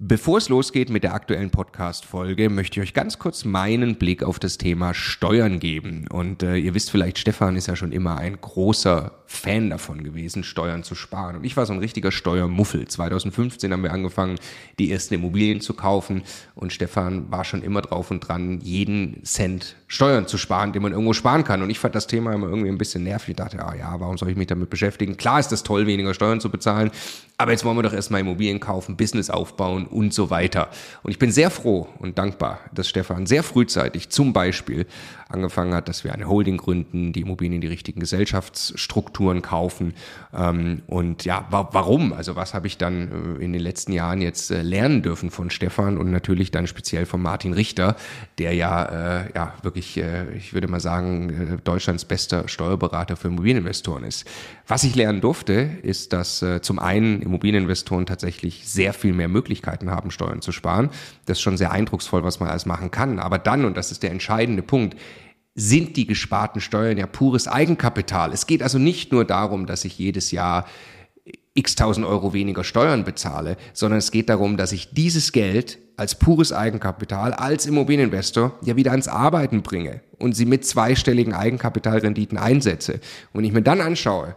Bevor es losgeht mit der aktuellen Podcast-Folge, möchte ich euch ganz kurz meinen Blick auf das Thema Steuern geben. Und äh, ihr wisst vielleicht, Stefan ist ja schon immer ein großer Fan davon gewesen, Steuern zu sparen. Und ich war so ein richtiger Steuermuffel. 2015 haben wir angefangen, die ersten Immobilien zu kaufen. Und Stefan war schon immer drauf und dran, jeden Cent Steuern zu sparen, den man irgendwo sparen kann. Und ich fand das Thema immer irgendwie ein bisschen nervig. Ich dachte, ah ja, warum soll ich mich damit beschäftigen? Klar ist es toll, weniger Steuern zu bezahlen. Aber jetzt wollen wir doch erstmal Immobilien kaufen, Business aufbauen und so weiter. Und ich bin sehr froh und dankbar, dass Stefan sehr frühzeitig zum Beispiel angefangen hat, dass wir eine Holding gründen, die Immobilien in die richtigen Gesellschaftsstrukturen kaufen. Ähm, und ja, wa warum? Also was habe ich dann äh, in den letzten Jahren jetzt äh, lernen dürfen von Stefan und natürlich dann speziell von Martin Richter, der ja, äh, ja wirklich, ich würde mal sagen, Deutschlands bester Steuerberater für Immobilieninvestoren ist. Was ich lernen durfte, ist, dass zum einen Immobilieninvestoren tatsächlich sehr viel mehr Möglichkeiten haben, Steuern zu sparen. Das ist schon sehr eindrucksvoll, was man alles machen kann. Aber dann, und das ist der entscheidende Punkt, sind die gesparten Steuern ja pures Eigenkapital. Es geht also nicht nur darum, dass ich jedes Jahr x tausend Euro weniger Steuern bezahle, sondern es geht darum, dass ich dieses Geld als pures Eigenkapital, als Immobilieninvestor ja wieder ans Arbeiten bringe und sie mit zweistelligen Eigenkapitalrenditen einsetze. Und ich mir dann anschaue,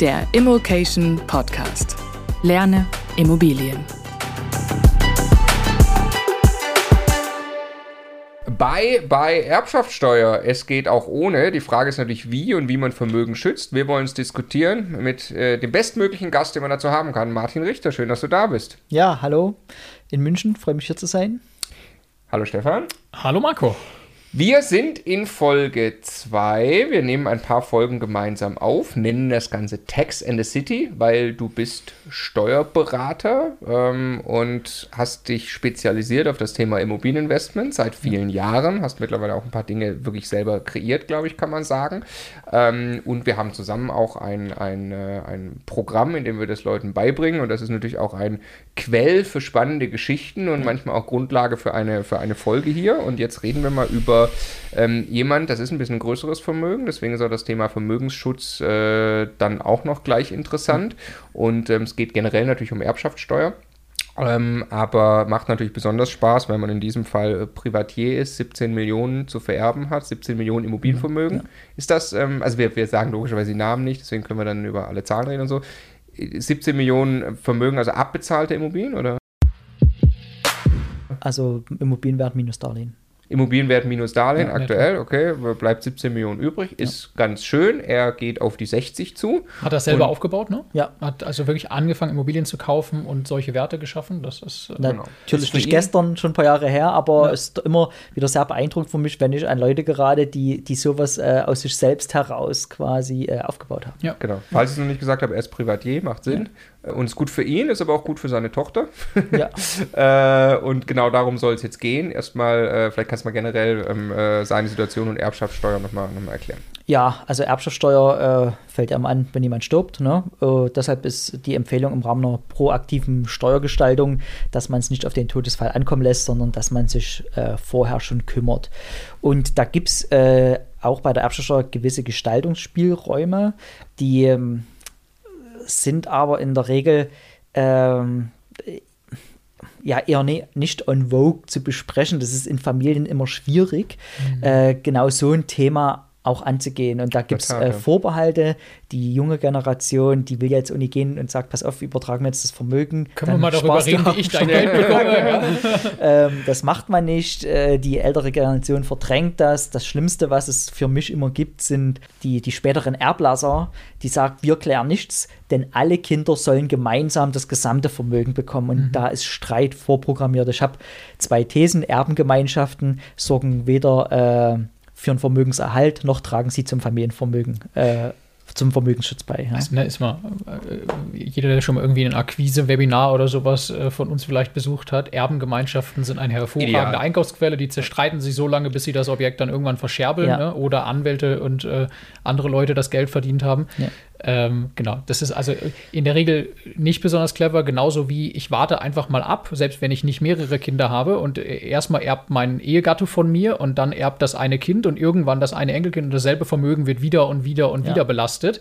Der Immokation Podcast. Lerne Immobilien. Bei, bei Erbschaftssteuer, es geht auch ohne. Die Frage ist natürlich, wie und wie man Vermögen schützt. Wir wollen es diskutieren mit äh, dem bestmöglichen Gast, den man dazu haben kann. Martin Richter, schön, dass du da bist. Ja, hallo in München, freue mich hier zu sein. Hallo Stefan. Hallo Marco. Wir sind in Folge 2. Wir nehmen ein paar Folgen gemeinsam auf, nennen das Ganze Tax and the City, weil du bist Steuerberater ähm, und hast dich spezialisiert auf das Thema Immobilieninvestment seit vielen Jahren. Hast mittlerweile auch ein paar Dinge wirklich selber kreiert, glaube ich, kann man sagen. Ähm, und wir haben zusammen auch ein, ein, äh, ein Programm, in dem wir das Leuten beibringen. Und das ist natürlich auch ein Quell für spannende Geschichten und manchmal auch Grundlage für eine, für eine Folge hier. Und jetzt reden wir mal über ähm, jemand, das ist ein bisschen größeres Vermögen, deswegen ist auch das Thema Vermögensschutz äh, dann auch noch gleich interessant. Und ähm, es geht generell natürlich um Erbschaftssteuer. Ähm, aber macht natürlich besonders Spaß, wenn man in diesem Fall äh, Privatier ist, 17 Millionen zu vererben hat, 17 Millionen Immobilienvermögen. Ja. Ist das, ähm, also wir, wir sagen logischerweise die Namen nicht, deswegen können wir dann über alle Zahlen reden und so. 17 Millionen Vermögen, also abbezahlte Immobilien, oder? Also Immobilienwert minus Darlehen. Immobilienwert minus Darlehen ja, aktuell, okay, bleibt 17 Millionen übrig, ist ja. ganz schön. Er geht auf die 60 zu. Hat er selber aufgebaut, ne? Ja. Hat also wirklich angefangen, Immobilien zu kaufen und solche Werte geschaffen. Das ist äh, genau. natürlich nicht gestern, schon ein paar Jahre her, aber es ist immer wieder sehr beeindruckend für mich, wenn ich an Leute gerade, die, die sowas äh, aus sich selbst heraus quasi äh, aufgebaut haben. Ja, genau. Falls ich es noch nicht gesagt habe, er ist Privatier, macht Sinn. Ja. Und ist gut für ihn, ist aber auch gut für seine Tochter. Ja. äh, und genau darum soll es jetzt gehen. Erstmal, äh, vielleicht kannst du mal generell ähm, äh, seine Situation und Erbschaftssteuer nochmal noch mal erklären. Ja, also Erbschaftssteuer äh, fällt immer an, wenn jemand stirbt. Ne? Äh, deshalb ist die Empfehlung im Rahmen einer proaktiven Steuergestaltung, dass man es nicht auf den Todesfall ankommen lässt, sondern dass man sich äh, vorher schon kümmert. Und da gibt es äh, auch bei der Erbschaftssteuer gewisse Gestaltungsspielräume, die ähm, sind aber in der Regel ähm, ja eher ne, nicht on vogue zu besprechen. Das ist in Familien immer schwierig. Mhm. Äh, genau so ein Thema auch anzugehen. Und da gibt es äh. Vorbehalte. Die junge Generation, die will jetzt Uni gehen und sagt, pass auf, wir übertragen wir jetzt das Vermögen. Können wir mal darüber reden, wie ich dein. Geld bekomme? Ähm, das macht man nicht. Äh, die ältere Generation verdrängt das. Das Schlimmste, was es für mich immer gibt, sind die, die späteren Erblasser, die sagen, wir klären nichts, denn alle Kinder sollen gemeinsam das gesamte Vermögen bekommen. Und da ist Streit vorprogrammiert. Ich habe zwei Thesen. Erbengemeinschaften sorgen weder äh, für einen Vermögenserhalt, noch tragen sie zum Familienvermögen, äh, zum Vermögensschutz bei. Ja. Also, ne, ist mal, äh, jeder, der schon mal irgendwie ein Akquise-Webinar oder sowas äh, von uns vielleicht besucht hat, Erbengemeinschaften sind eine hervorragende Ideal. Einkaufsquelle. Die zerstreiten sich so lange, bis sie das Objekt dann irgendwann verscherbeln Ja. ne? oder Anwälte und äh, andere Leute das Geld verdient haben. Ähm, genau, das ist also in der Regel nicht besonders clever, genauso wie ich warte einfach mal ab, selbst wenn ich nicht mehrere Kinder habe und äh, erstmal erbt mein Ehegatte von mir und dann erbt das eine Kind und irgendwann das eine Enkelkind und dasselbe Vermögen wird wieder und wieder und Ja. wieder belastet.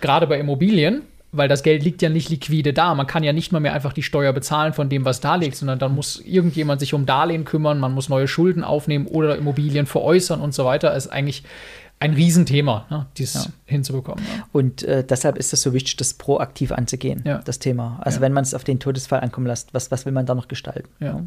Gerade bei Immobilien, weil das Geld liegt ja nicht liquide da. Man kann ja nicht mal mehr einfach die Steuer bezahlen von dem, was da liegt, sondern dann muss irgendjemand sich um Darlehen kümmern, man muss neue Schulden aufnehmen oder Immobilien veräußern und so weiter. ist eigentlich ein Riesenthema, ne, dies Ja. hinzubekommen. Ja. Und äh, deshalb ist es so wichtig, das proaktiv anzugehen, Ja. das Thema. Also Ja. wenn man es auf den Todesfall ankommen lässt, was, was will man da noch gestalten? Ja.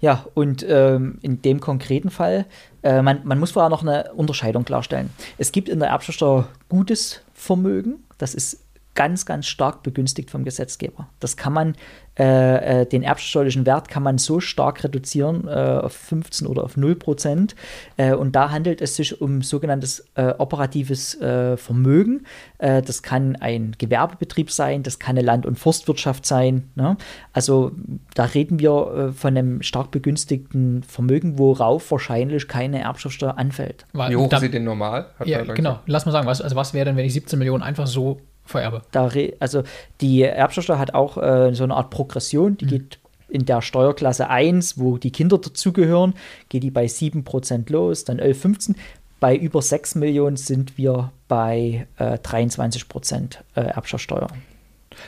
Ja, und ähm, in dem konkreten Fall, äh, man, man muss vorher noch eine Unterscheidung klarstellen. Es gibt in der Erbschaftssteuer gutes Vermögen, das ist ganz, ganz stark begünstigt vom Gesetzgeber. Das kann man, äh, äh, den erbschaftssteuerlichen Wert kann man so stark reduzieren äh, auf 15 oder auf 0 Prozent. Äh, und da handelt es sich um sogenanntes äh, operatives äh, Vermögen. Äh, das kann ein Gewerbebetrieb sein, das kann eine Land- und Forstwirtschaft sein. Ne? Also da reden wir äh, von einem stark begünstigten Vermögen, worauf wahrscheinlich keine Erbschaftssteuer anfällt. Weil Wie hoch dann- ist sie denn normal? Hat Ja, genau. Lass mal sagen, was, also was wäre denn, wenn ich 17 Millionen einfach so vererbe? Da re- also die Erbschaftssteuer hat auch äh, so eine Art Progression, die geht in der Steuerklasse 1, wo die Kinder dazugehören, geht die bei 7% los, dann 11, 15. Bei über 6 Millionen sind wir bei äh, 23% äh, Das, Erbschaftssteuer.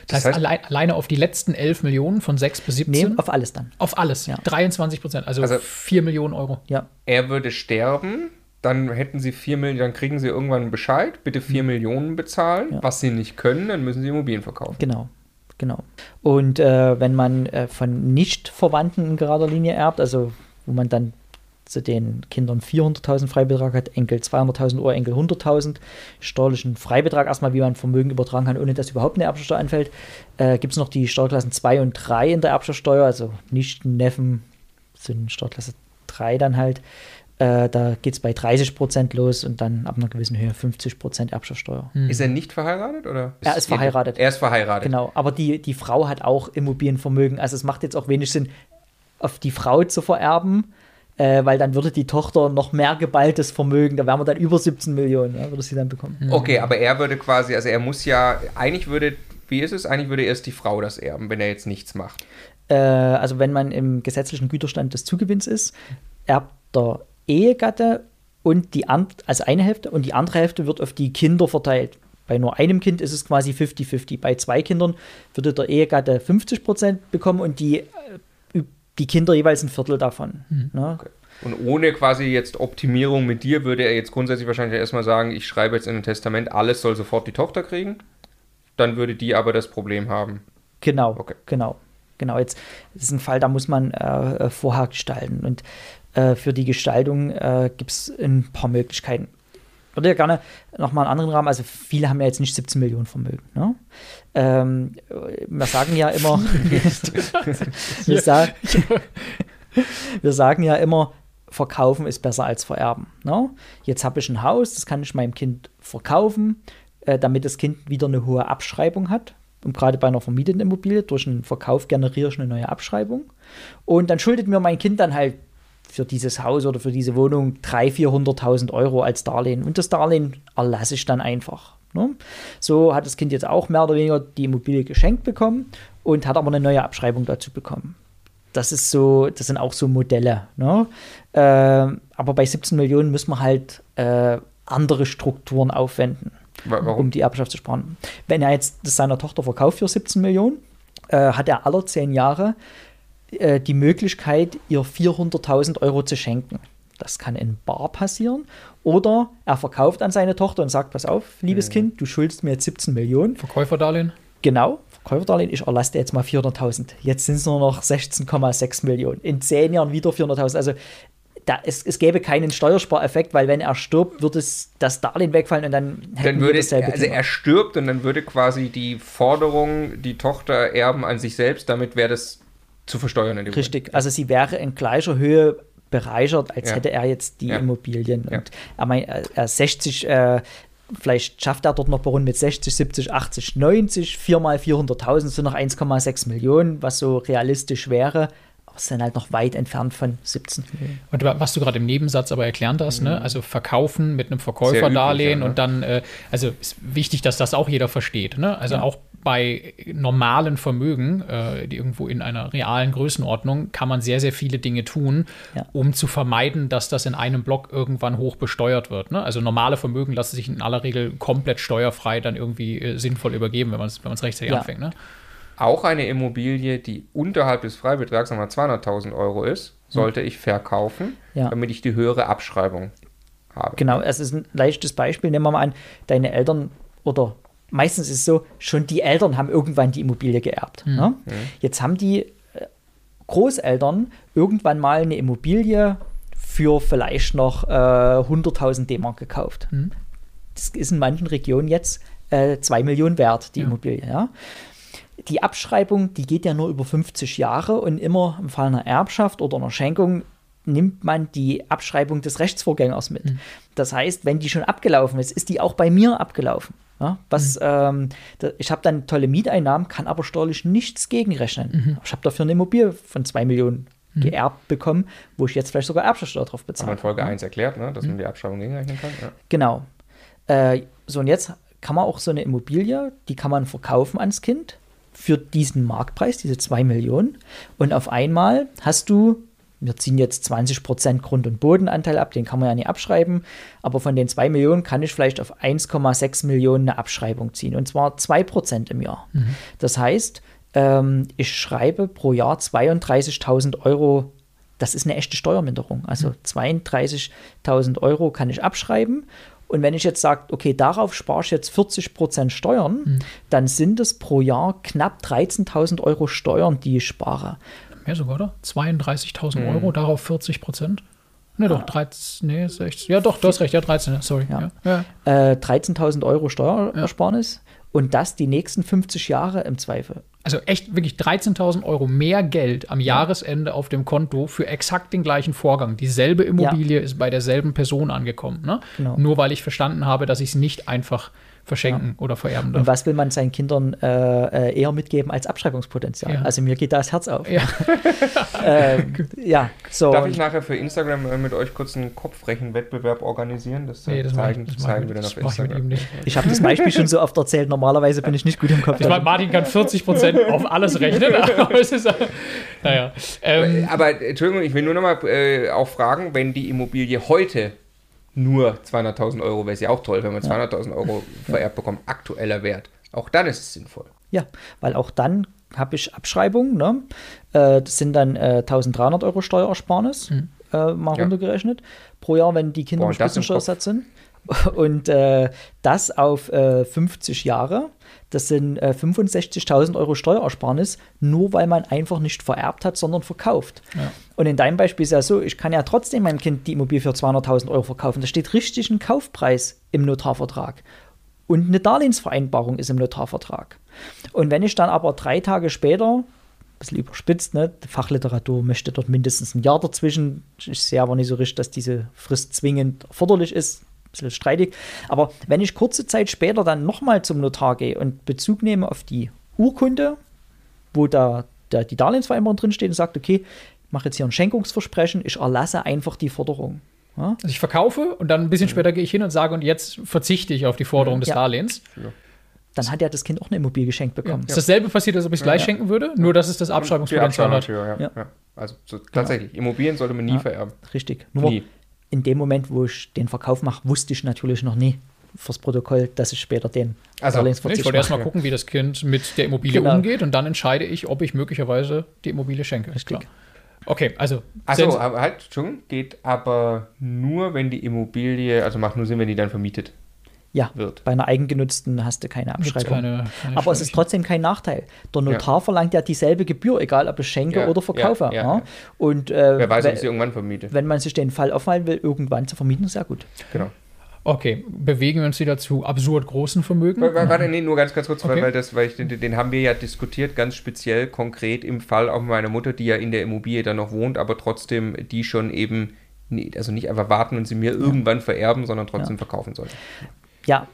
Das heißt, heißt- allein, alleine auf die letzten 11 Millionen von 6 bis 17? Nee, auf alles dann. auf alles, Ja. 23 Prozent, also, Also- 4 Millionen Euro. Ja, Er würde sterben, dann hätten sie vier Millionen, dann kriegen sie irgendwann einen Bescheid, bitte vier Millionen bezahlen. Mhm. Ja. Was sie nicht können, dann müssen sie Immobilien verkaufen. genau. Genau. Und äh, wenn man äh, von Nicht-Verwandten in gerader Linie erbt, also wo man dann zu den Kindern 400.000 Freibetrag hat, Enkel 200.000 Euro, Enkel 100.000, steuerlichen Freibetrag erstmal, wie man Vermögen übertragen kann, ohne dass überhaupt eine Erbschaftssteuer anfällt, äh, gibt es noch die Steuerklassen 2 und 3 in der Erbschaftssteuer, also nicht Neffen sind Steuerklasse 3 dann halt. Äh, da geht es bei 30 Prozent los und dann ab einer gewissen Höhe 50 Prozent Erbschaftssteuer. Ist er nicht verheiratet oder? Er ist verheiratet. Er ist verheiratet. Genau, aber die, die Frau hat auch Immobilienvermögen. Also es macht jetzt auch wenig Sinn, auf die Frau zu vererben, äh, weil dann würde die Tochter noch mehr geballtes Vermögen, da wären wir dann über 17 Millionen, ja, würde sie dann bekommen. Okay, aber er würde quasi, also er muss ja, eigentlich würde, wie ist es? Eigentlich würde erst die Frau das erben, wenn er jetzt nichts macht. Äh, also wenn man im gesetzlichen Güterstand des Zugewinns ist, erbt der Ehegatte und die and also eine Hälfte und die andere Hälfte wird auf die Kinder verteilt. Bei nur einem Kind ist es quasi 50-50. Bei zwei Kindern würde der Ehegatte 50 Prozent bekommen und die, äh, die Kinder jeweils ein Viertel davon. Ne? Okay. Und ohne quasi jetzt Optimierung mit dir würde er jetzt grundsätzlich wahrscheinlich erstmal sagen, ich schreibe jetzt in ein Testament, alles soll sofort die Tochter kriegen. Dann würde die aber das Problem haben. Genau, Okay. genau, genau. Jetzt das ist ein Fall, da muss man äh, vorher gestalten. Und äh, für die Gestaltung äh, gibt es ein paar Möglichkeiten. Ich würde ja gerne nochmal einen anderen Rahmen, also viele haben ja jetzt nicht 17 Millionen Vermögen. Ne? Ähm, wir sagen ja immer, wir, sagen, wir sagen ja immer, verkaufen ist besser als vererben. Ne? Jetzt habe ich ein Haus, das kann ich meinem Kind verkaufen, äh, damit das Kind wieder eine hohe Abschreibung hat. Und gerade bei einer vermieteten Immobilie, durch einen Verkauf generiere ich eine neue Abschreibung. Und dann schuldet mir mein Kind dann halt für dieses Haus oder für diese Wohnung 300.000, 400.000 Euro als Darlehen. Und das Darlehen erlasse ich dann einfach. Ne? So hat das Kind jetzt auch mehr oder weniger die Immobilie geschenkt bekommen und hat aber eine neue Abschreibung dazu bekommen. Das ist so, das sind auch so Modelle. Ne? Ähm, aber bei 17 Millionen müssen wir halt äh, andere Strukturen aufwenden, Wa- Warum? um die Erbschaft zu sparen. Wenn er jetzt das seiner Tochter verkauft für 17 Millionen, äh, hat er alle 10 Jahre äh, die Möglichkeit, ihr 400.000 Euro zu schenken. Das kann in Bar passieren. Oder er verkauft an seine Tochter und sagt, pass auf, liebes Kind, du schuldest mir jetzt 17 Millionen. Verkäuferdarlehen? Genau, Verkäuferdarlehen, ich erlasse dir jetzt mal 400.000. Jetzt sind es nur noch 16,6 Millionen. In zehn Jahren wieder 400.000. Also da, es, es gäbe keinen Steuerspareffekt, weil wenn er stirbt, würde es das Darlehen wegfallen und dann hätten Dann wir würde, dasselbe also Thema. er stirbt und dann würde quasi die Forderung, die Tochter erben an sich selbst, damit wäre das zu versteuern in dem Richtig, also sie wäre in gleicher Höhe bereichert, als Ja. hätte er jetzt die Ja. Immobilien. Ja. Und er, mein, er er ist 60, äh, vielleicht schafft er dort noch bei rund mit 60, 70, 80, 90, 4 mal 400.000 sind noch 1,6 Millionen, was so realistisch wäre. Aber es sind halt noch weit entfernt von 17 Millionen. Und wa- was du gerade im Nebensatz aber erklärt hast, ne? also verkaufen mit einem Verkäuferdarlehen üblich, ja, ne? und dann, äh, also ist wichtig, dass das auch jeder versteht. Ne? Also auch bei normalen Vermögen, äh, die irgendwo in einer realen Größenordnung, kann man sehr, sehr viele Dinge tun, Ja. um zu vermeiden, dass das in einem Block irgendwann hoch besteuert wird. Ne? Also normale Vermögen lassen sich in aller Regel komplett steuerfrei dann irgendwie äh, sinnvoll übergeben, wenn man es wenn man's rechtzeitig Ja. anfängt. Ne? Auch eine Immobilie, die unterhalb des Freibetrags, sagen wir mal 200.000 Euro ist, sollte ich verkaufen, Ja. damit ich die höhere Abschreibung habe. Genau, es ist ein leichtes Beispiel. Nehmen wir mal an, deine Eltern oder meistens ist es so, schon die Eltern haben irgendwann die Immobilie geerbt. Ne? Jetzt haben die äh, Großeltern irgendwann mal eine Immobilie für vielleicht noch äh, 100.000 D-Mark gekauft. Das ist in manchen Regionen jetzt äh, 2 Millionen wert, die Ja. Immobilie. Ja? Die Abschreibung, die geht ja nur über 50 Jahre und immer im Fall einer Erbschaft oder einer Schenkung nimmt man die Abschreibung des Rechtsvorgängers mit. Das heißt, wenn die schon abgelaufen ist, ist die auch bei mir abgelaufen. Ja, was, ähm, da, ich habe dann tolle Mieteinnahmen, kann aber steuerlich nichts gegenrechnen. Ich habe dafür eine Immobilie von 2 Millionen geerbt bekommen, wo ich jetzt vielleicht sogar Erbschaftssteuer drauf Haben wir bezahle. in Folge 1 erklärt, ne? dass man die Abschreibung gegenrechnen kann. Ja. Genau. Äh, so, und jetzt kann man auch so eine Immobilie, die kann man verkaufen ans Kind für diesen Marktpreis, diese 2 Millionen. Und auf einmal hast du, wir ziehen jetzt 20% Grund- und Bodenanteil ab, den kann man ja nicht abschreiben, aber von den 2 Millionen kann ich vielleicht auf 1,6 Millionen eine Abschreibung ziehen. Und zwar 2% im Jahr. Das heißt, ähm, ich schreibe pro Jahr 32.000 Euro das ist eine echte Steuerminderung. Also 32.000 Euro kann ich abschreiben. Und wenn ich jetzt sage, okay, darauf spare ich jetzt 40 Prozent Steuern, dann sind es pro Jahr knapp 13.000 Euro Steuern, die ich spare. Mehr sogar, oder? 32.000 Euro, darauf 40 Prozent. Ne, doch, 13, nee, 16. Ja, doch, du hast recht, ja, 13, sorry. Ja. Ja. Ja. Äh, 13.000 Euro Steuerersparnis und das die nächsten 50 Jahre im Zweifel. Also echt wirklich 13.000 Euro mehr Geld am Jahresende auf dem Konto für exakt den gleichen Vorgang. Dieselbe Immobilie ist bei derselben Person angekommen. Ne? Genau. Nur weil ich verstanden habe, dass ich es nicht einfach verschenken oder vererben Und darf. was will man seinen Kindern äh, äh, eher mitgeben als Abschreibungspotenzial? Ja. Also mir geht da das Herz auf. Ja. ähm, ja so. Darf ich nachher für Instagram äh, mit euch kurz einen Kopfrechenwettbewerb organisieren? Das, äh, Nee, das zeigen, ich, das zeigen ich, wir dann auf ich Instagram. nicht. Ich habe das Beispiel schon so oft erzählt. Normalerweise bin ich nicht gut im Kopf. Ich meine, Martin kann 40 Prozent auf alles rechnen, aber es ist, naja. Ähm, Aber äh, Entschuldigung, ich will nur noch mal äh, auch fragen, wenn die Immobilie heute nur 200.000 Euro, wäre es ja auch toll, wenn man 200.000 Euro vererbt bekommt, aktueller Wert. Auch dann ist es sinnvoll. Ja, weil auch dann habe ich Abschreibungen. Ne? Äh, das sind dann äh, 1300 Euro Steuerersparnis, äh, mal Ja. runtergerechnet, pro Jahr, wenn die Kinder Boah, im Spitzensteuersatz sind. Und äh, das auf äh, 50 Jahre, das sind äh, 65.000 Euro Steuerersparnis, nur weil man einfach nicht vererbt hat, sondern verkauft. Ja. Und in deinem Beispiel ist ja so, ich kann ja trotzdem meinem Kind die Immobilie für 200.000 Euro verkaufen. Da steht richtig ein Kaufpreis im Notarvertrag. Und eine Darlehensvereinbarung ist im Notarvertrag. Und wenn ich dann aber drei Tage später, ein bisschen überspitzt, ne, die Fachliteratur möchte dort mindestens ein Jahr dazwischen. Ich sehe aber nicht so richtig, dass diese Frist zwingend erforderlich ist. Ein bisschen streitig. Aber wenn ich kurze Zeit später dann nochmal zum Notar gehe und Bezug nehme auf die Urkunde, wo da, da die Darlehensvereinbarung drinsteht und sagt, okay, ich mache jetzt hier ein Schenkungsversprechen, ich erlasse einfach die Forderung. Ja? also ich verkaufe und dann ein bisschen später gehe ich hin und sage, und jetzt verzichte ich auf die Forderung des Ja. Darlehens. Dann hat ja das Kind auch eine Immobilie geschenkt bekommen. Ist dasselbe passiert, als ob ich es gleich Ja. schenken würde, nur dass es das Abschreibungspotenzial hat. Ja. Ja. ja. Also so, tatsächlich, Immobilien sollte man nie Ja. vererben. Richtig. Nur Nie. In dem Moment, wo ich den Verkauf mache, wusste ich natürlich noch nie fürs Protokoll, dass ich später den Also, Darlehensverzicht Ich wollte erst mal gucken, wie das Kind mit der Immobilie Genau. umgeht und dann entscheide ich, ob ich möglicherweise die Immobilie schenke. Richtig. Klar. Okay, also. Aber halt, Entschuldigung, geht aber nur, wenn die Immobilie, also macht nur Sinn, wenn die dann vermietet Ja, wird. bei einer eigengenutzten hast du keine Abschreibung. keine, keine Aber es ist trotzdem kein Nachteil. Der Notar verlangt ja dieselbe Gebühr, egal ob ich schenke Ja, oder verkaufe. ja, ja, ja. ja. Und äh, Wer weiß, ob sie irgendwann vermiete. wenn man sich den Fall aufhalten will, irgendwann zu vermieten, ist ja gut. Genau. Okay, bewegen wir uns wieder zu absurd großen Vermögen. Warte, nee, nur ganz, ganz kurz, weil, Okay. weil, das, weil ich, den, den haben wir ja diskutiert, ganz speziell konkret im Fall auch meiner Mutter, die ja in der Immobilie dann noch wohnt, aber trotzdem die schon eben, also nicht einfach warten und sie mir irgendwann vererben, sondern trotzdem verkaufen sollte. Ja,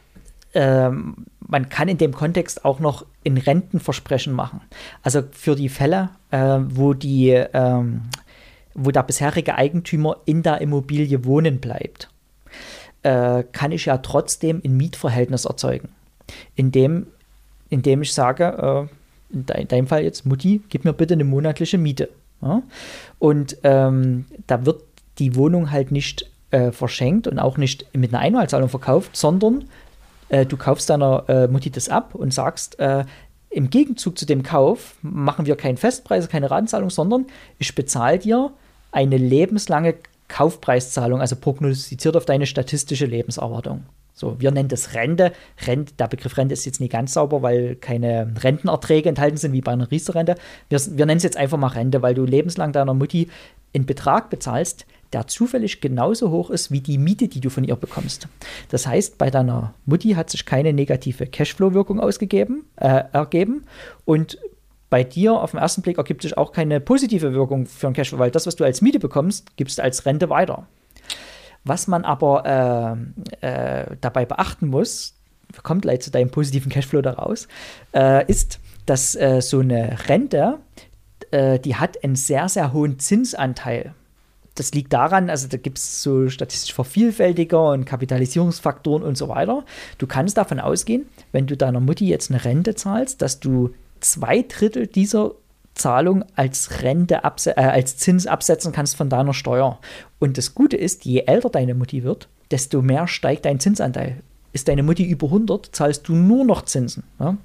ähm, man kann in dem Kontext auch noch in Rentenversprechen machen. Also für die Fälle, äh, wo die, ähm, wo der bisherige Eigentümer in der Immobilie wohnen bleibt, äh, kann ich ja trotzdem ein Mietverhältnis erzeugen, indem, indem ich sage, äh, in, de in deinem Fall jetzt, Mutti, gib mir bitte eine monatliche Miete. Ja? Und ähm, da wird die Wohnung halt nicht äh, verschenkt und auch nicht mit einer Einmalzahlung verkauft, sondern äh, du kaufst deiner äh, Mutti das ab und sagst, äh, im Gegenzug zu dem Kauf machen wir keinen Festpreis, keine Ratenzahlung, sondern ich bezahle dir eine lebenslange Kaufpreiszahlung, also prognostiziert auf deine statistische Lebenserwartung. So, wir nennen das Rente. Rente. Der Begriff Rente ist jetzt nicht ganz sauber, weil keine Rentenerträge enthalten sind, wie bei einer Riester-Rente. Wir, wir nennen es jetzt einfach mal Rente, weil du lebenslang deiner Mutti einen Betrag bezahlst, der zufällig genauso hoch ist wie die Miete, die du von ihr bekommst. Das heißt, bei deiner Mutti hat sich keine negative Cashflow-Wirkung ausgegeben, äh, ergeben und bei dir auf den ersten Blick ergibt sich auch keine positive Wirkung für einen Cashflow, weil das, was du als Miete bekommst, gibst du als Rente weiter. Was man aber äh, äh, dabei beachten muss, kommt gleich zu deinem positiven Cashflow daraus, äh, ist, dass äh, so eine Rente, äh, die hat einen sehr, sehr hohen Zinsanteil. Das liegt daran, also da gibt es so statistisch Vervielfältiger und Kapitalisierungsfaktoren und so weiter. Du kannst davon ausgehen, wenn du deiner Mutti jetzt eine Rente zahlst, dass du zwei Drittel dieser Zahlung als Rente äh, als Zins absetzen kannst von deiner Steuer. Und das Gute ist, je älter deine Mutti wird, desto mehr steigt dein Zinsanteil. Ist deine Mutti über 100, zahlst du nur noch Zinsen. Ja?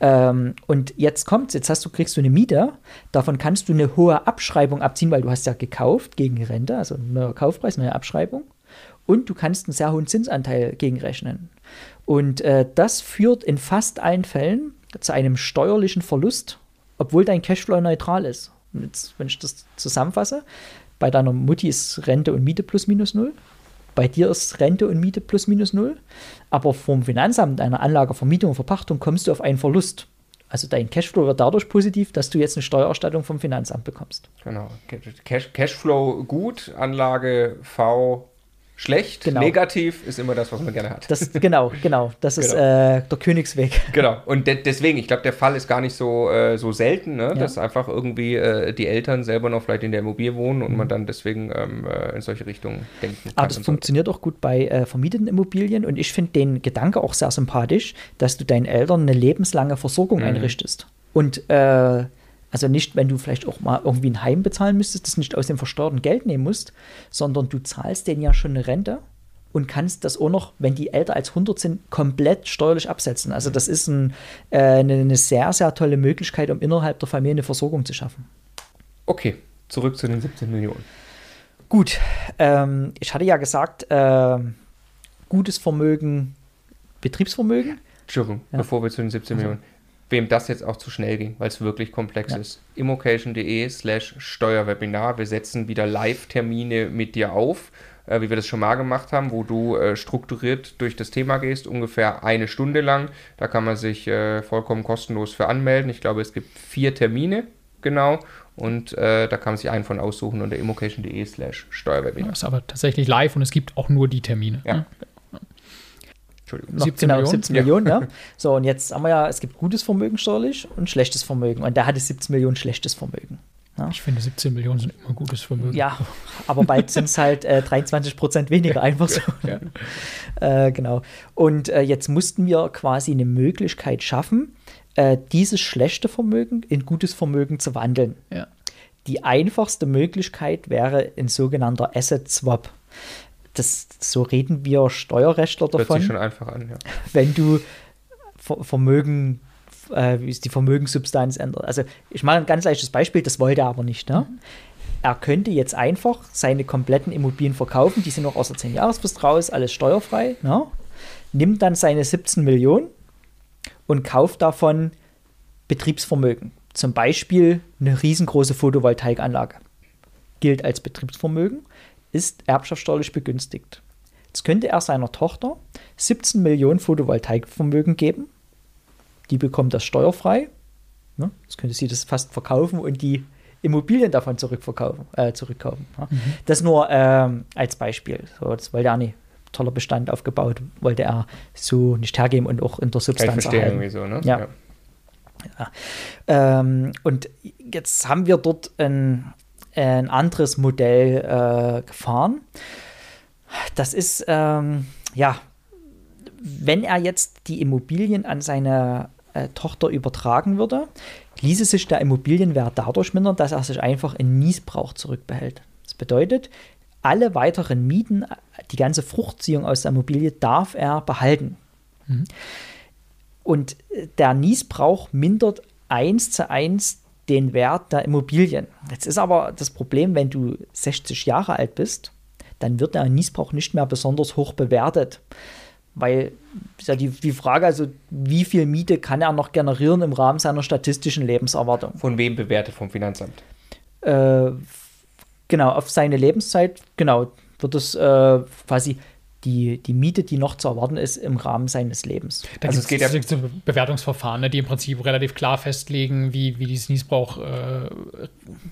Ähm, und jetzt kommt's, jetzt hast du, kriegst du eine Miete, davon kannst du eine hohe Abschreibung abziehen, weil du hast ja gekauft gegen Rente, also neuer Kaufpreis, neue Abschreibung. Und du kannst einen sehr hohen Zinsanteil gegenrechnen. Und äh, das führt in fast allen Fällen zu einem steuerlichen Verlust, obwohl dein Cashflow neutral ist. Und jetzt, wenn ich das zusammenfasse, bei deiner Mutti ist Rente und Miete plus minus null. Bei dir ist Rente und Miete plus minus null. Aber vom Finanzamt, deiner Anlage, Vermietung und Verpachtung kommst du auf einen Verlust. Also dein Cashflow wird dadurch positiv, dass du jetzt eine Steuererstattung vom Finanzamt bekommst. Genau. Cash, Cashflow gut, Anlage V schlecht, Genau. negativ ist immer das, was man gerne hat. Das, genau, genau. Das ist Genau. äh, der Königsweg. Genau. Und de deswegen, ich glaube, der Fall ist gar nicht so, äh, so selten, ne? dass einfach irgendwie äh, die Eltern selber noch vielleicht in der Immobilie wohnen und man dann deswegen ähm, äh, in solche Richtungen denken kann. Aber das funktioniert auch gut bei äh, vermieteten Immobilien und ich finde den Gedanke auch sehr sympathisch, dass du deinen Eltern eine lebenslange Versorgung einrichtest. Und äh, also nicht, wenn du vielleicht auch mal irgendwie ein Heim bezahlen müsstest, das nicht aus dem versteuerten Geld nehmen musst, sondern du zahlst denen ja schon eine Rente und kannst das auch noch, wenn die älter als 100 sind, komplett steuerlich absetzen. Also das ist ein, äh, eine, eine sehr, sehr tolle Möglichkeit, um innerhalb der Familie eine Versorgung zu schaffen. Okay, zurück zu den 17 Millionen. Gut, ähm, ich hatte ja gesagt, äh, gutes Vermögen, Betriebsvermögen. Entschuldigung, Ja. bevor wir zu den 17 Millionen. Wem das jetzt auch zu schnell ging, weil es wirklich komplex Ja. ist. immocation.de slash Steuerwebinar. Wir setzen wieder Live-Termine mit dir auf, äh, wie wir das schon mal gemacht haben, wo du äh, strukturiert durch das Thema gehst, ungefähr eine Stunde lang. Da kann man sich äh, vollkommen kostenlos für anmelden. Ich glaube, es gibt vier Termine, genau. Und äh, da kann man sich einen von aussuchen unter immocation.de slash Steuerwebinar. Das ist aber tatsächlich live und es gibt auch nur die Termine. Ja. ne? Entschuldigung. Noch 17 genau, Millionen? 17 Ja. Millionen, ja. So, und jetzt haben wir ja, es gibt gutes Vermögen steuerlich und schlechtes Vermögen. Und der hatte 17 Millionen schlechtes Vermögen. Ich finde, 17 Millionen sind immer gutes Vermögen. Ja, aber bald sind es halt äh, 23 Prozent weniger, einfach so. Ja. Äh, genau. Und äh, jetzt mussten wir quasi eine Möglichkeit schaffen, äh, dieses schlechte Vermögen in gutes Vermögen zu wandeln. Ja. Die einfachste Möglichkeit wäre ein sogenannter Asset Swap. Das, so reden wir Steuerrechtler Hört sich davon schon einfach an, ja. wenn du Ver Vermögen, äh, wie ist die Vermögenssubstanz ändert. Also ich mache ein ganz leichtes Beispiel, das wollte er aber nicht. Ne? er könnte jetzt einfach seine kompletten Immobilien verkaufen, die sind noch aus der 10-Jahresfrist raus, alles steuerfrei, ne? nimmt dann seine 17 Millionen und kauft davon Betriebsvermögen. Zum Beispiel eine riesengroße Photovoltaikanlage. Gilt als Betriebsvermögen, ist erbschaftssteuerlich begünstigt. Jetzt könnte er seiner Tochter 17 Millionen Photovoltaikvermögen geben. Die bekommt das steuerfrei. Ne? Jetzt könnte sie das fast verkaufen und die Immobilien davon zurückverkaufen, äh, zurückkaufen. Ne? Mhm. Das nur ähm, als Beispiel. So, das wollte er nicht. Toller Bestand aufgebaut, wollte er so nicht hergeben und auch in der Substanz ich verstehe irgendwie so, ne? Ja. ja. ja. Ähm, und jetzt haben wir dort ein, ein anderes Modell äh, gefahren. Das ist, ähm, ja, wenn er jetzt die Immobilien an seine äh, Tochter übertragen würde, ließe sich der Immobilienwert dadurch mindern, dass er sich einfach in Niesbrauch zurückbehält. Das bedeutet, alle weiteren Mieten, die ganze Fruchtziehung aus der Immobilie darf er behalten. Mhm. Und der Niesbrauch mindert eins zu eins den Wert der Immobilien. Jetzt ist aber das Problem, wenn du 60 Jahre alt bist, dann wird der Niesbrauch nicht mehr besonders hoch bewertet. Weil ja die, die Frage, also wie viel Miete kann er noch generieren im Rahmen seiner statistischen Lebenserwartung? Von wem bewertet? Vom Finanzamt? Äh, genau, auf seine Lebenszeit, genau, wird es äh, quasi die, die Miete, die noch zu erwarten ist im Rahmen seines Lebens. Da also es geht ja Bewertungsverfahren, ne, die im Prinzip relativ klar festlegen, wie, wie dieses Niesbrauch, äh,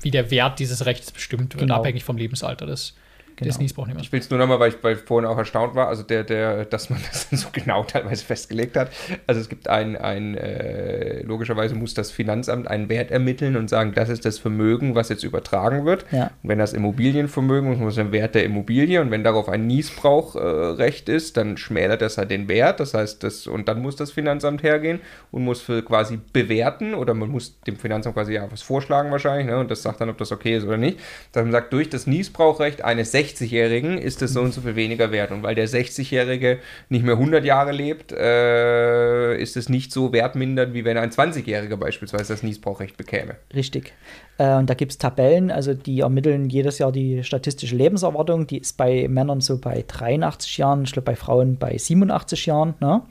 wie der Wert dieses Rechts bestimmt wird, genau. abhängig vom Lebensalter des, Genau. Das Niesbrauch nicht mehr. Ich will es nur nochmal, weil ich weil vorhin auch erstaunt war, also der, der, dass man das so genau teilweise festgelegt hat. Also es gibt ein, ein äh, logischerweise muss das Finanzamt einen Wert ermitteln und sagen, das ist das Vermögen, was jetzt übertragen wird. Ja. Und wenn das Immobilienvermögen muss der Wert der Immobilie und wenn darauf ein Niesbrauchrecht äh, ist, dann schmälert das halt den Wert. Das heißt, das, und dann muss das Finanzamt hergehen und muss für quasi bewerten oder man muss dem Finanzamt quasi ja was vorschlagen wahrscheinlich, ne? Und das sagt dann, ob das okay ist oder nicht. Dass man sagt, durch das Niesbrauchrecht eines 60 60-Jährigen ist es so und so viel weniger wert. Und weil der 60-Jährige nicht mehr 100 Jahre lebt, äh, ist es nicht so wertmindernd, wie wenn ein 20-Jähriger beispielsweise das Niesbrauchrecht bekäme. Richtig. Äh, und da gibt es Tabellen, also die ermitteln jedes Jahr die statistische Lebenserwartung. Die ist bei Männern so bei 83 Jahren, ich glaube bei Frauen bei 87 Jahren. Ne?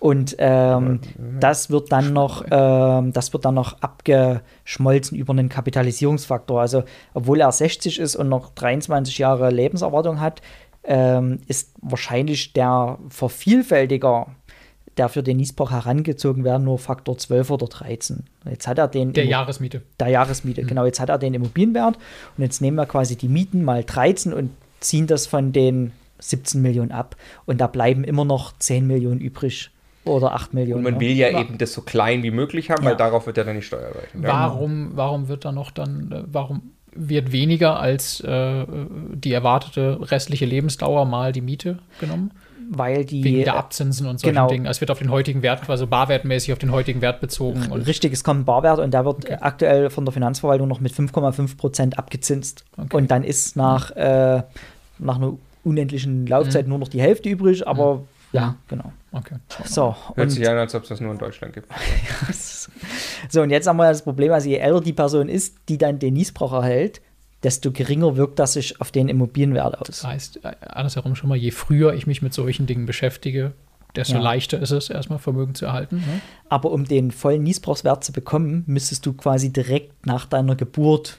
Und ähm, das wird dann noch, ähm, das wird dann noch abgeschmolzen über einen Kapitalisierungsfaktor. Also obwohl er 60 ist und noch 23 Jahre Lebenserwartung hat, ähm, ist wahrscheinlich der Vervielfältiger der für den Niesbrauch herangezogen werden, nur Faktor 12 oder 13. Jetzt hat er den. Der Immo Jahresmiete. Der Jahresmiete, mhm. genau. Jetzt hat er den Immobilienwert und jetzt nehmen wir quasi die Mieten mal 13 und ziehen das von den 17 Millionen ab. Und da bleiben immer noch 10 Millionen übrig. Oder 8 Millionen. Und man will ja, ja, eben das so klein wie möglich haben, ja. weil darauf wird ja dann die Steuer reichen. Warum, warum wird da noch dann, äh, warum wird weniger als äh, die erwartete restliche Lebensdauer mal die Miete genommen? Weil die. Wegen der Abzinsen und solchen genau, Dingen. Es wird auf den heutigen Wert, quasi barwertmäßig auf den heutigen Wert bezogen. richtig, es kommt ein Barwert und der wird okay. aktuell von der Finanzverwaltung noch mit 5,5 Prozent abgezinst. Okay. Und dann ist nach, äh, nach einer unendlichen Laufzeit mhm. nur noch die Hälfte übrig, aber mhm. ja, genau. Okay. So, Hört sich an, als ob es das nur in Deutschland gibt. so, und jetzt haben wir das Problem, also je älter die Person ist, die dann den Niesbrauch erhält, desto geringer wirkt das sich auf den Immobilienwert aus. Das heißt, äh, andersherum schon mal, je früher ich mich mit solchen Dingen beschäftige, desto ja. leichter ist es, erstmal Vermögen zu erhalten. Ne? Aber um den vollen Niesbrauchswert zu bekommen, müsstest du quasi direkt nach deiner Geburt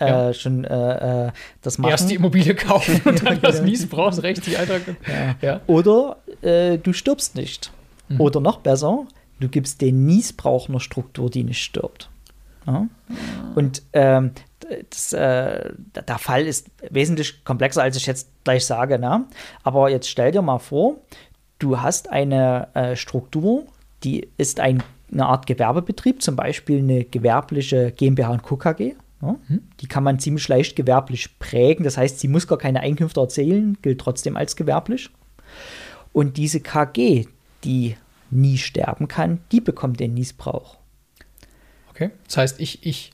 äh, ja. schon äh, äh, das machen. Erst die Immobilie kaufen und dann das Niesbrauchsrecht, die Alter. Ja. Oder äh, du stirbst nicht. Mhm. Oder noch besser, du gibst den Niesbrauch einer Struktur, die nicht stirbt. Und ähm, das, äh, der Fall ist wesentlich komplexer, als ich jetzt gleich sage. Ne? Aber jetzt stell dir mal vor, du hast eine äh, Struktur, die ist ein, eine Art Gewerbebetrieb, zum Beispiel eine gewerbliche GmbH und Co. KG. Ja? Mhm. Die kann man ziemlich leicht gewerblich prägen. Das heißt, sie muss gar keine Einkünfte erzählen, gilt trotzdem als gewerblich. Und diese KG, die nie sterben kann, die bekommt den Niesbrauch. Okay. Das heißt, ich, ich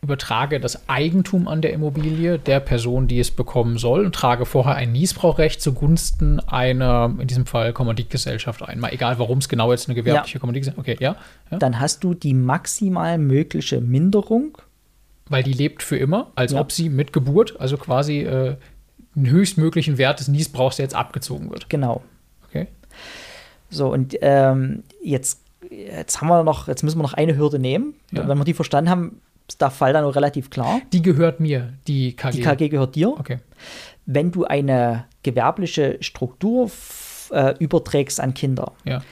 übertrage das Eigentum an der Immobilie der Person, die es bekommen soll und trage vorher ein Niesbrauchrecht zugunsten einer, in diesem Fall Kommanditgesellschaft ein. Mal egal, warum es genau jetzt eine gewerbliche ja. Kommanditgesellschaft Okay, ja, ja. Dann hast du die maximal mögliche Minderung weil die lebt für immer, als Ja. ob sie mit Geburt, also quasi äh, einen höchstmöglichen Wert des Niesbrauchs, der jetzt abgezogen wird. Genau. Okay. So, und ähm, jetzt, jetzt haben wir noch, jetzt müssen wir noch eine Hürde nehmen. Ja. Wenn wir die verstanden haben, der Fall dann auch relativ klar. Die gehört mir, die KG. Die KG gehört dir. Okay. Wenn du eine gewerbliche Struktur äh, überträgst an Kinder, Ja.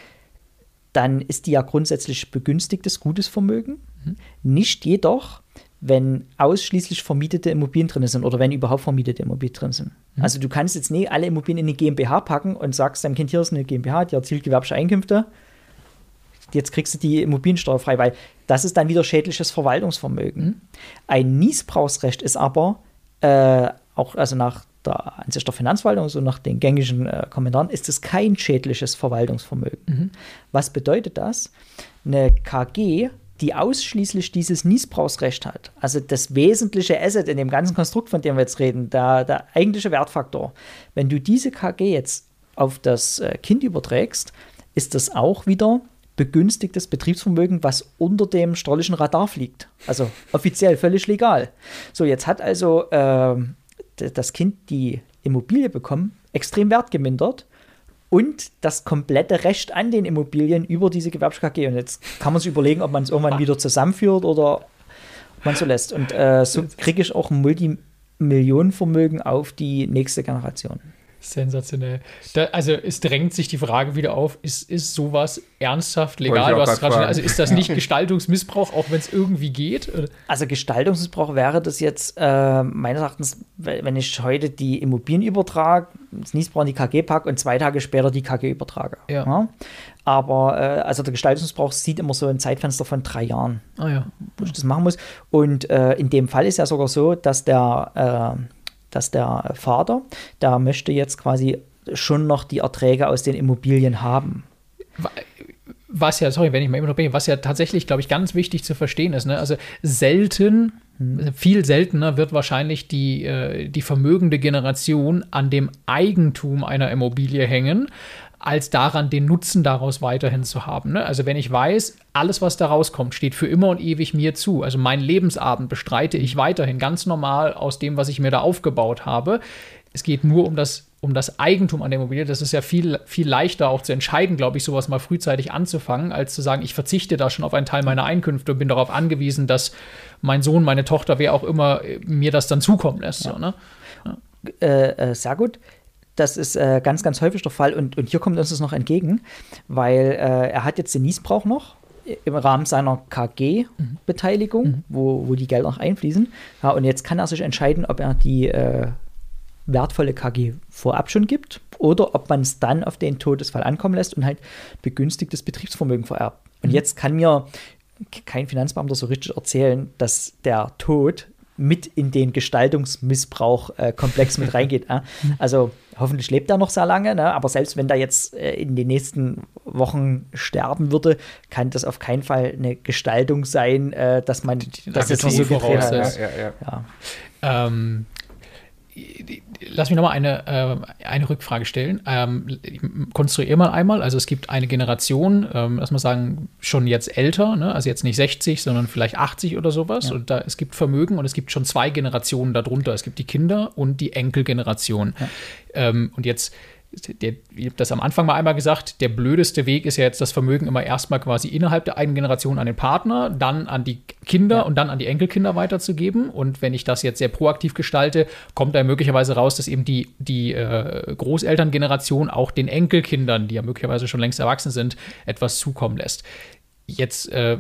dann ist die ja grundsätzlich begünstigtes gutes Vermögen. Mhm. Nicht jedoch, wenn ausschließlich vermietete Immobilien drin sind oder wenn überhaupt vermietete Immobilien drin sind. Mhm. Also du kannst jetzt nicht alle Immobilien in eine GmbH packen und sagst deinem Kind, hier ist eine GmbH, die erzielt gewerbliche Einkünfte. Jetzt kriegst du die Immobiliensteuer frei, weil das ist dann wieder schädliches Verwaltungsvermögen. Mhm. Ein Niesbrauchsrecht ist aber äh, auch, also nach der Ansicht der Finanzverwaltung, so nach den gängigen äh, Kommentaren, ist es kein schädliches Verwaltungsvermögen. Mhm. Was bedeutet das? Eine KG, die ausschließlich dieses Niesbrauchsrecht hat, also das wesentliche Asset in dem ganzen Konstrukt, von dem wir jetzt reden, der, der eigentliche Wertfaktor, wenn du diese KG jetzt auf das äh, Kind überträgst, ist das auch wieder begünstigtes Betriebsvermögen, was unter dem steuerlichen Radar fliegt. Also offiziell völlig legal. So, jetzt hat also d- das Kind die Immobilie bekommen, extrem wertgemindert und das komplette Recht an den Immobilien über diese gewerbliche KG. Und jetzt kann man sich überlegen, ob man es irgendwann wieder zusammenführt oder ob man so lässt. Und äh, so kriege ich auch ein Multimillionenvermögen auf die nächste Generation. Sensationell. Da, also es drängt sich die Frage wieder auf, ist, ist sowas ernsthaft legal? fragen. also ist das nicht Gestaltungsmissbrauch, auch wenn es irgendwie geht? Also Gestaltungsmissbrauch wäre das jetzt äh, meines Erachtens, we- wenn ich heute die Immobilien übertrage, das Niesbrauch in die KG packe und zwei Tage später die KG übertrage. Ja. Aber äh, also der Gestaltungsmissbrauch sieht immer so ein Zeitfenster von drei Jahren, Ah ja. wo ich das machen muss. Und äh, in dem Fall ist ja sogar so, dass der, äh, dass der Vater, der möchte jetzt quasi schon noch die Erträge aus den Immobilien haben. Was ja, sorry, wenn ich mal immer noch bin, was ja tatsächlich, glaube ich, ganz wichtig zu verstehen ist. Ne? Also selten, viel seltener wird wahrscheinlich die, äh, die vermögende Generation an dem Eigentum einer Immobilie hängen, als daran, den Nutzen daraus weiterhin zu haben. Ne? Also wenn ich weiß, alles, was da rauskommt, steht für immer und ewig mir zu. Also meinen Lebensabend bestreite ich weiterhin ganz normal aus dem, was ich mir da aufgebaut habe. Es geht nur um das, um das Eigentum an der Immobilie. Das ist ja viel, viel leichter auch zu entscheiden, glaube ich, sowas mal frühzeitig anzufangen, als zu sagen, ich verzichte da schon auf einen Teil meiner Einkünfte und bin darauf angewiesen, dass mein Sohn, meine Tochter, wer auch immer, mir das dann zukommen lässt. So, ne? äh, äh, sehr gut. Das ist äh, ganz, ganz häufig der Fall und, und hier kommt uns das noch entgegen, weil äh, er hat jetzt den Niesbrauch noch im Rahmen seiner KG-Beteiligung, wo, wo die Gelder noch einfließen. Ja, und jetzt kann er sich entscheiden, ob er die äh, wertvolle KG vorab schon gibt oder ob man es dann auf den Todesfall ankommen lässt und halt begünstigtes Betriebsvermögen vererbt. Und jetzt kann mir kein Finanzbeamter so richtig erzählen, dass der Tod mit in den Gestaltungsmissbrauch-Komplex mit reingeht. äh. Also hoffentlich lebt er noch sehr lange, ne? aber selbst wenn er jetzt äh, in den nächsten Wochen sterben würde, kann das auf keinen Fall eine Gestaltung sein, äh, dass man das jetzt noch so gedreht hat. voraussetzt. Ja. Ja, ja, ja. Ja. Ähm, lass mich nochmal eine, äh, eine Rückfrage stellen. Ähm, konstruier mal einmal, also es gibt eine Generation, ähm, lass mal sagen, schon jetzt älter, ne? also jetzt nicht 60, sondern vielleicht 80 oder sowas. Und da, es gibt Vermögen und es gibt schon zwei Generationen darunter. Es gibt die Kinder und die Enkelgeneration. Ähm, und jetzt der, ich habe das am Anfang mal einmal gesagt, der blödeste Weg ist ja jetzt das Vermögen immer erstmal quasi innerhalb der eigenen Generation an den Partner, dann an die Kinder und dann an die Enkelkinder weiterzugeben. Und wenn ich das jetzt sehr proaktiv gestalte, kommt da möglicherweise raus, dass eben die, die äh, Großelterngeneration auch den Enkelkindern, die ja möglicherweise schon längst erwachsen sind, etwas zukommen lässt. Jetzt äh,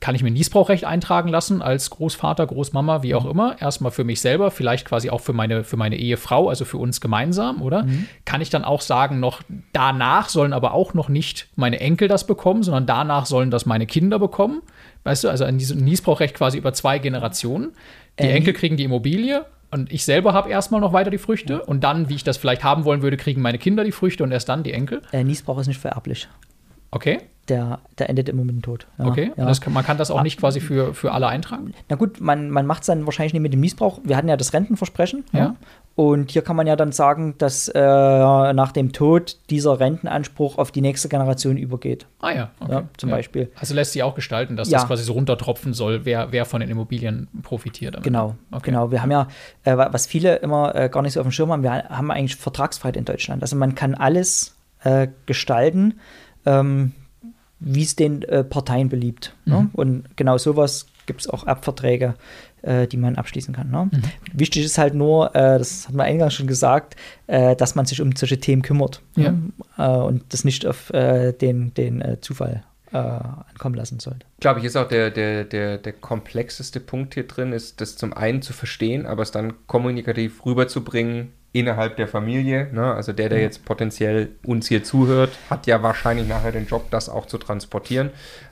kann ich mir Niesbrauchrecht eintragen lassen als Großvater, Großmama, wie auch immer. Erstmal für mich selber, vielleicht quasi auch für meine, für meine Ehefrau, also für uns gemeinsam, oder? Kann ich dann auch sagen, noch danach sollen aber auch noch nicht meine Enkel das bekommen, sondern danach sollen das meine Kinder bekommen? Weißt du, also ein Nies- Niesbrauchrecht quasi über zwei Generationen. Die Äh, Enkel kriegen die Immobilie und ich selber habe erstmal noch weiter die Früchte und dann, wie ich das vielleicht haben wollen würde, kriegen meine Kinder die Früchte und erst dann die Enkel. Äh, Niesbrauch ist nicht vererblich. Okay. Der, der endet im Moment tot. Ja, okay, ja. kann, man kann das auch nicht quasi für, für alle eintragen? Na gut, man, man macht es dann wahrscheinlich nicht mit dem Missbrauch. Wir hatten ja das Rentenversprechen. Ja. Und hier kann man ja dann sagen, dass äh, nach dem Tod dieser Rentenanspruch auf die nächste Generation übergeht. Ah ja, okay. Ja, zum Beispiel. Also lässt sich auch gestalten, dass Ja. das quasi so runtertropfen soll, wer, wer von den Immobilien profitiert. damit. Genau, Okay. genau. Wir haben ja, äh, wa- was viele immer äh, gar nicht so auf dem Schirm haben, wir haben eigentlich Vertragsfreiheit in Deutschland. Also man kann alles äh, gestalten, ähm, wie es den äh, Parteien beliebt. Ne? Mhm. Und genau sowas gibt es auch Erbverträge, äh, die man abschließen kann. Ne? Mhm. Wichtig ist halt nur, äh, das hat man eingangs schon gesagt, äh, dass man sich um solche Themen kümmert Ja. ne? äh, und das nicht auf äh, den, den äh, Zufall äh, ankommen lassen sollte. glaube ich, ist auch der, der, der, der komplexeste Punkt hier drin, ist das zum einen zu verstehen, aber es dann kommunikativ rüberzubringen innerhalb der Familie. Ne? Also der, der jetzt potenziell uns hier zuhört, hat ja wahrscheinlich nachher den Job, das auch zu transportieren.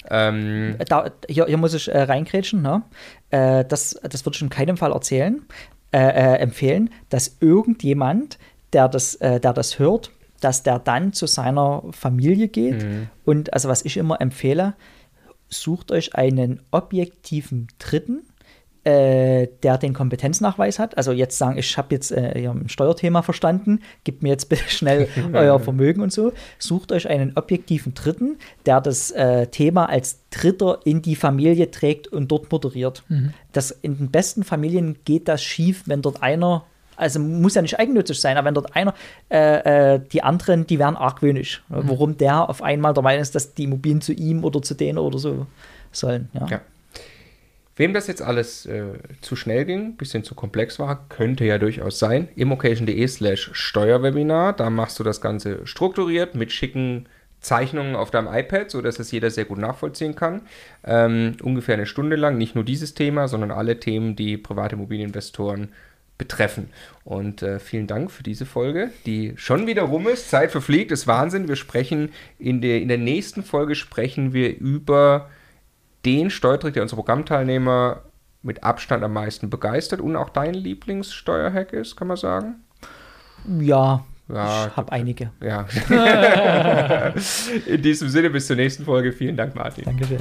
Ähm, da, hier, hier muss ich äh, reingrätschen, ne? Äh, das, das würde ich in keinem Fall erzählen, äh, äh, empfehlen, dass irgendjemand, der das, äh, der das hört, dass der dann zu seiner Familie geht. Und also was ich immer empfehle, sucht euch einen objektiven Dritten, äh, der den Kompetenznachweis hat. Also jetzt sagen, ich habe jetzt äh, ein Steuerthema verstanden, gebt mir jetzt bitte schnell euer Vermögen und so. Sucht euch einen objektiven Dritten, der das äh, Thema als Dritter in die Familie trägt und dort moderiert. Das, in den besten Familien geht das schief, wenn dort einer also muss ja nicht eigennützig sein, aber wenn dort einer, äh, äh, die anderen, die werden argwöhnisch. Warum der auf einmal der Meinung ist, dass die Immobilien zu ihm oder zu denen oder so sollen. Ja. Ja. Wem das jetzt alles äh, zu schnell ging, bisschen zu komplex war, könnte ja durchaus sein. immocation.de slash Steuerwebinar, da machst du das Ganze strukturiert mit schicken Zeichnungen auf deinem iPad, sodass es jeder sehr gut nachvollziehen kann. Ähm, ungefähr eine Stunde lang, nicht nur dieses Thema, sondern alle Themen, die private Immobilieninvestoren betreffen. Und äh, vielen Dank für diese Folge, die schon wieder rum ist. Zeit verfliegt, ist Wahnsinn. Wir sprechen in der, in der nächsten Folge sprechen wir über den Steuertrick, der unsere Programmteilnehmer mit Abstand am meisten begeistert und auch dein Lieblingssteuerhack ist, kann man sagen? Ja, Ja, ich habe einige. Ja. In diesem Sinne, bis zur nächsten Folge. Vielen Dank, Martin. Dankeschön.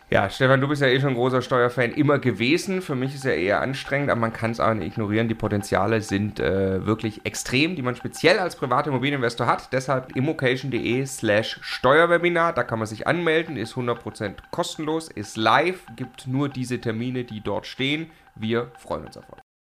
Ja, Stefan, du bist ja eh schon ein großer Steuerfan immer gewesen. Für mich ist er eher anstrengend, aber man kann es auch nicht ignorieren. Die Potenziale sind äh, wirklich extrem, die man speziell als privater Immobilieninvestor hat. Deshalb immocation.de slash Steuerwebinar. Da kann man sich anmelden, ist 100% kostenlos, ist live, gibt nur diese Termine, die dort stehen. Wir freuen uns auf euch.